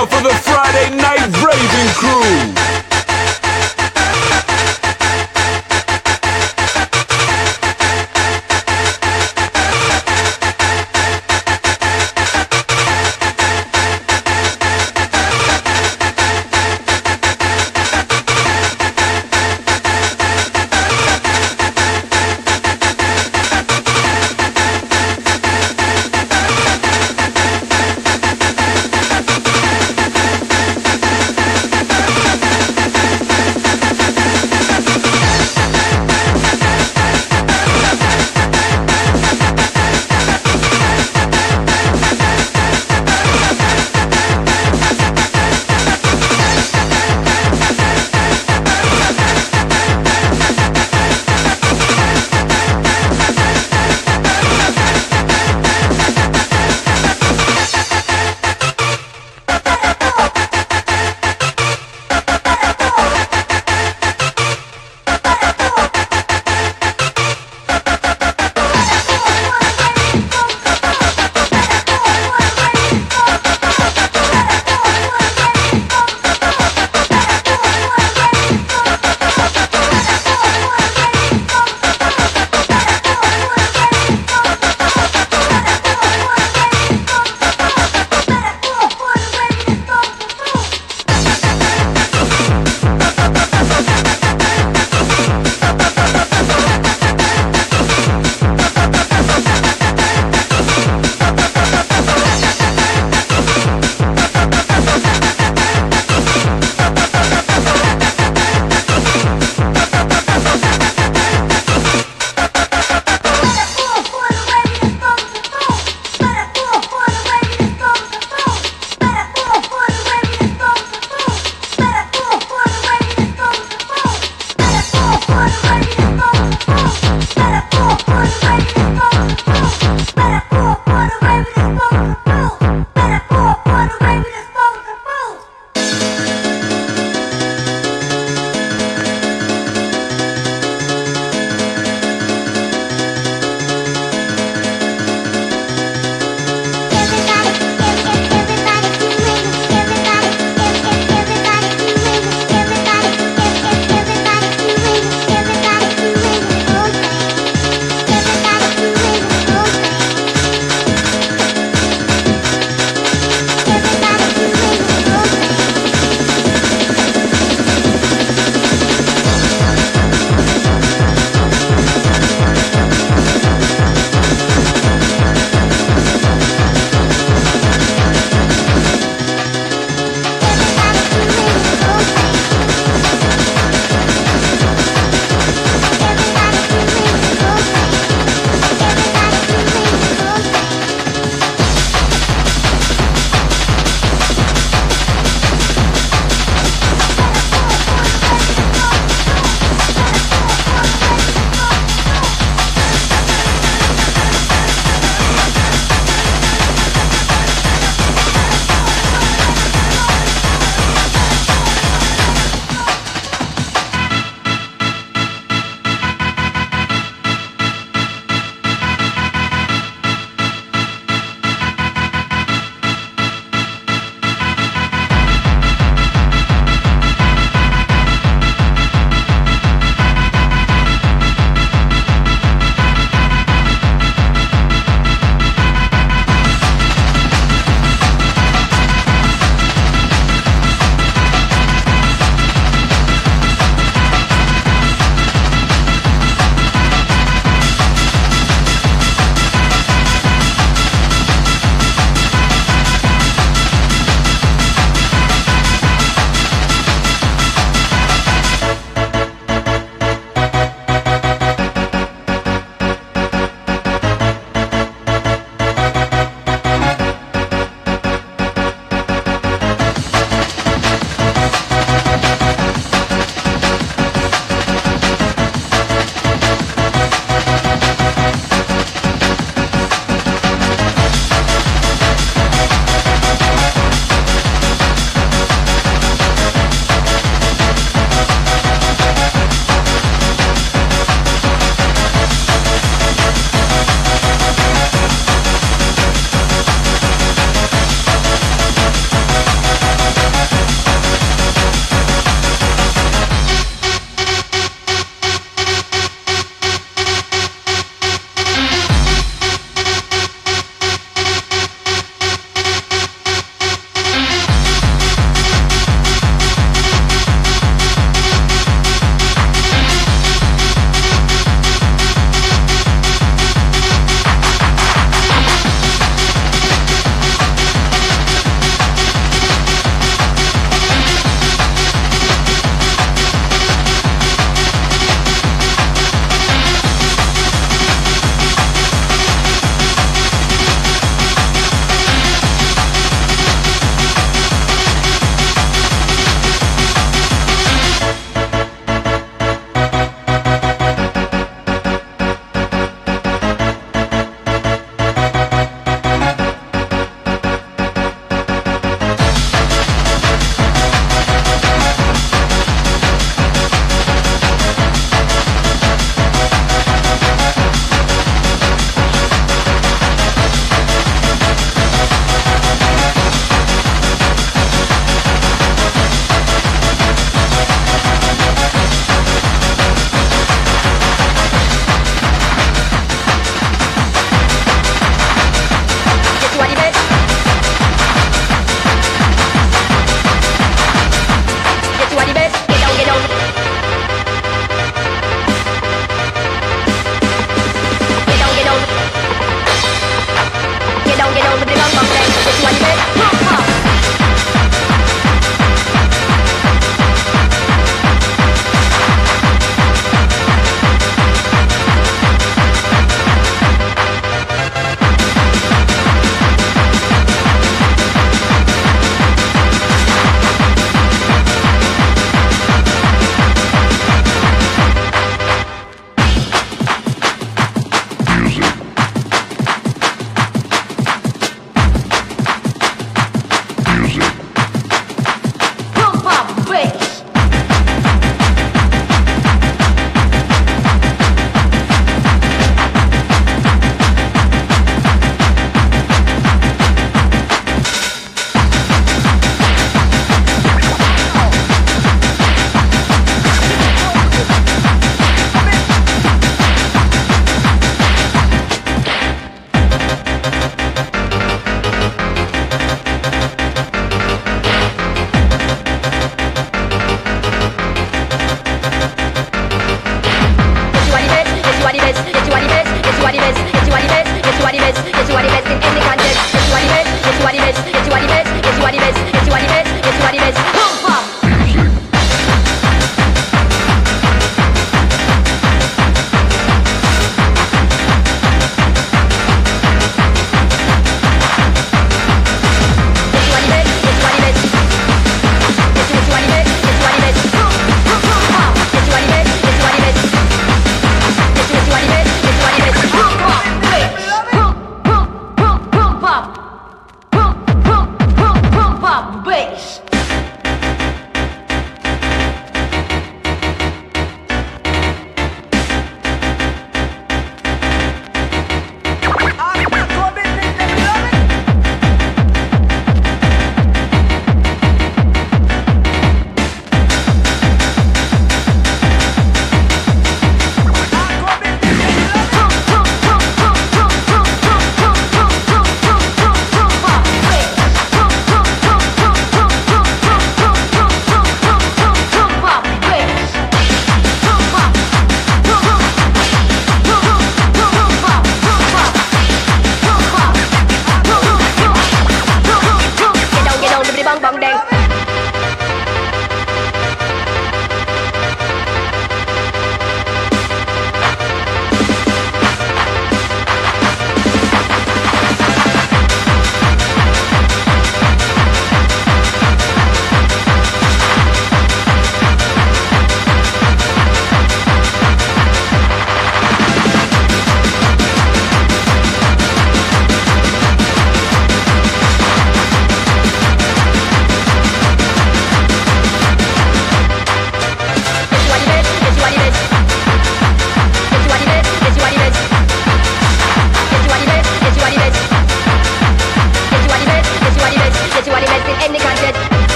out for the Friday night raving crew.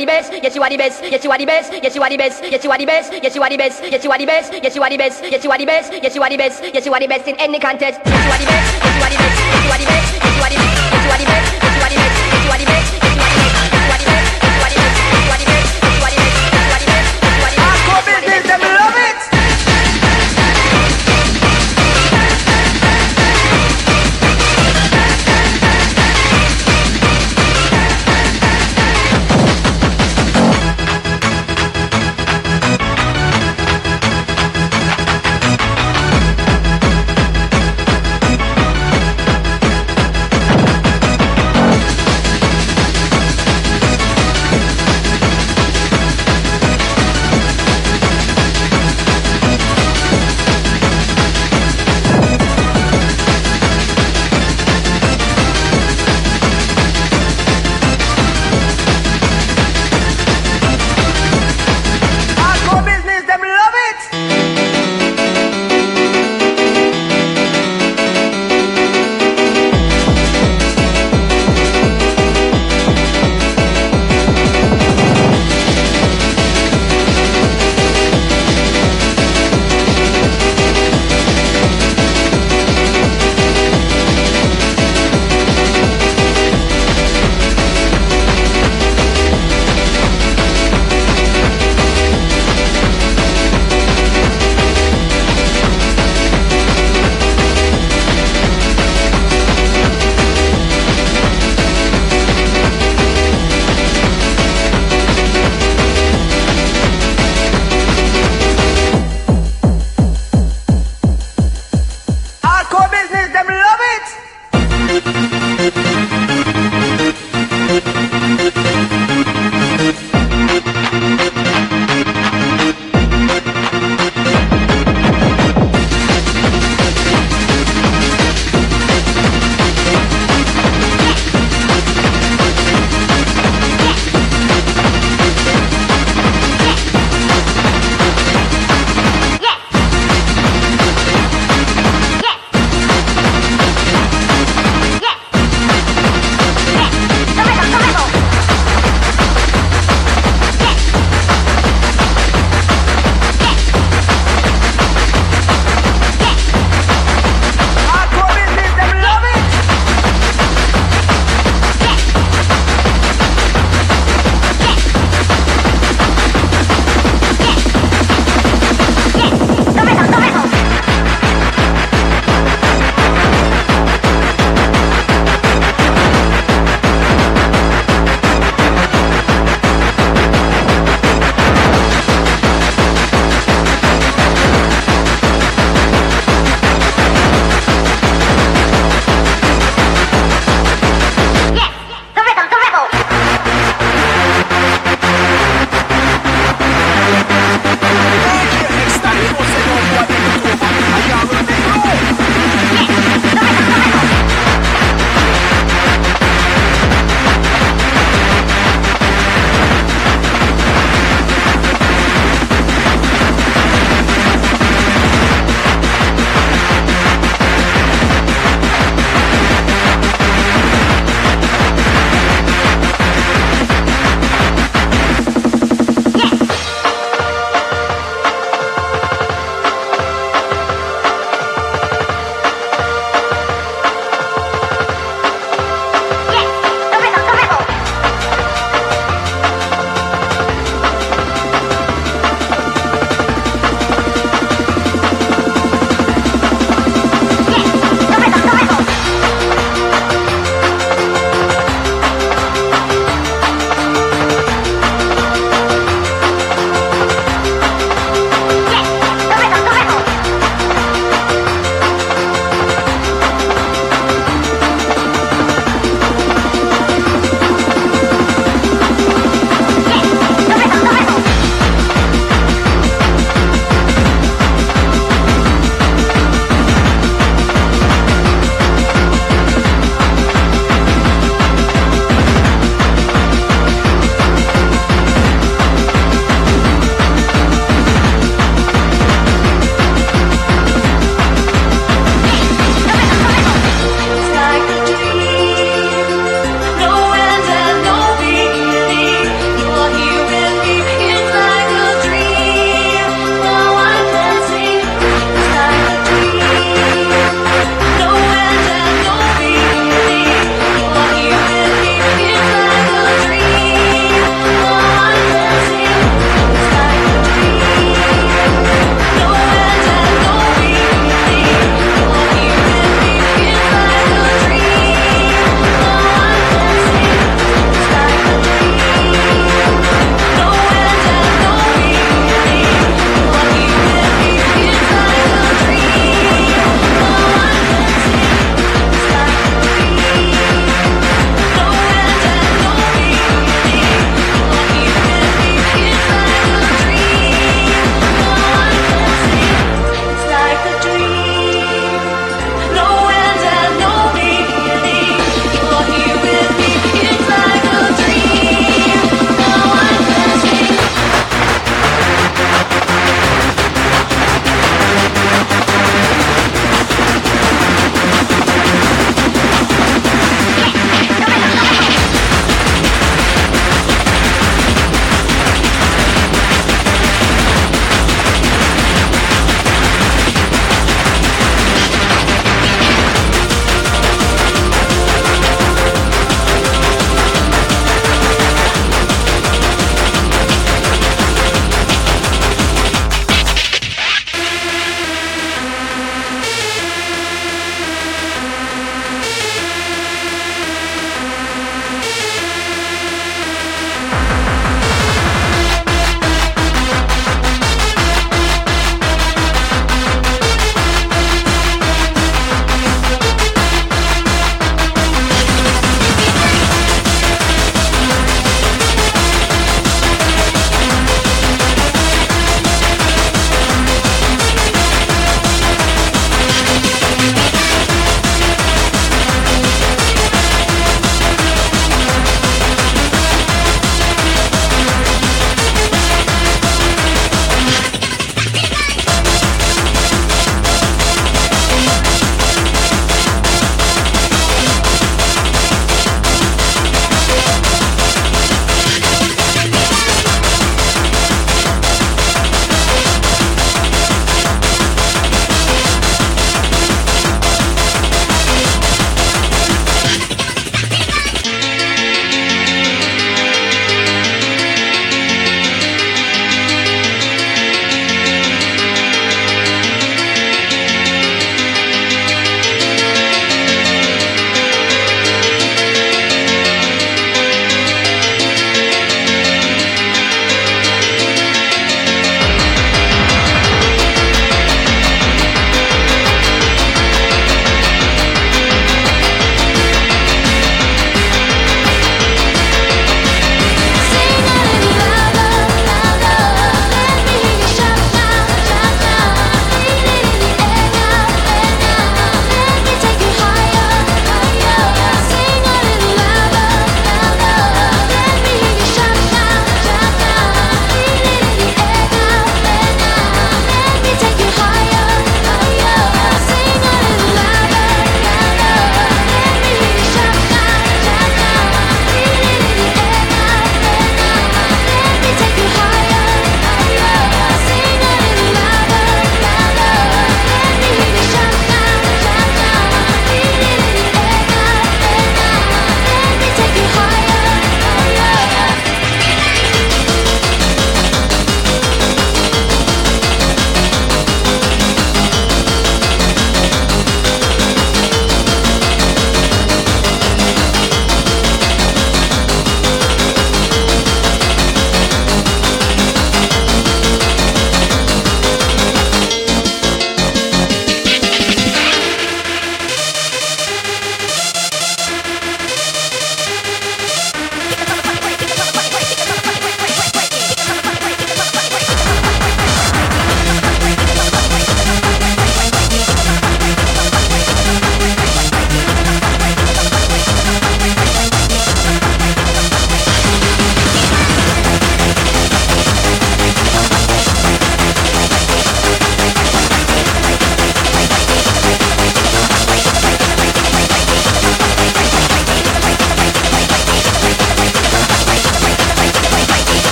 the best, yes you are the best, yes you are the best, yes you are the best, yes you are the best, yes you are the best, yes you are the best, yes you are the best, yes you are the best, yes you are the best, yes you are the best in any contest. Yes you are the best, yes you are the best, yes you are the best, yes you are the best, yes you are the best, yes you are the best, yes you are the best, the best.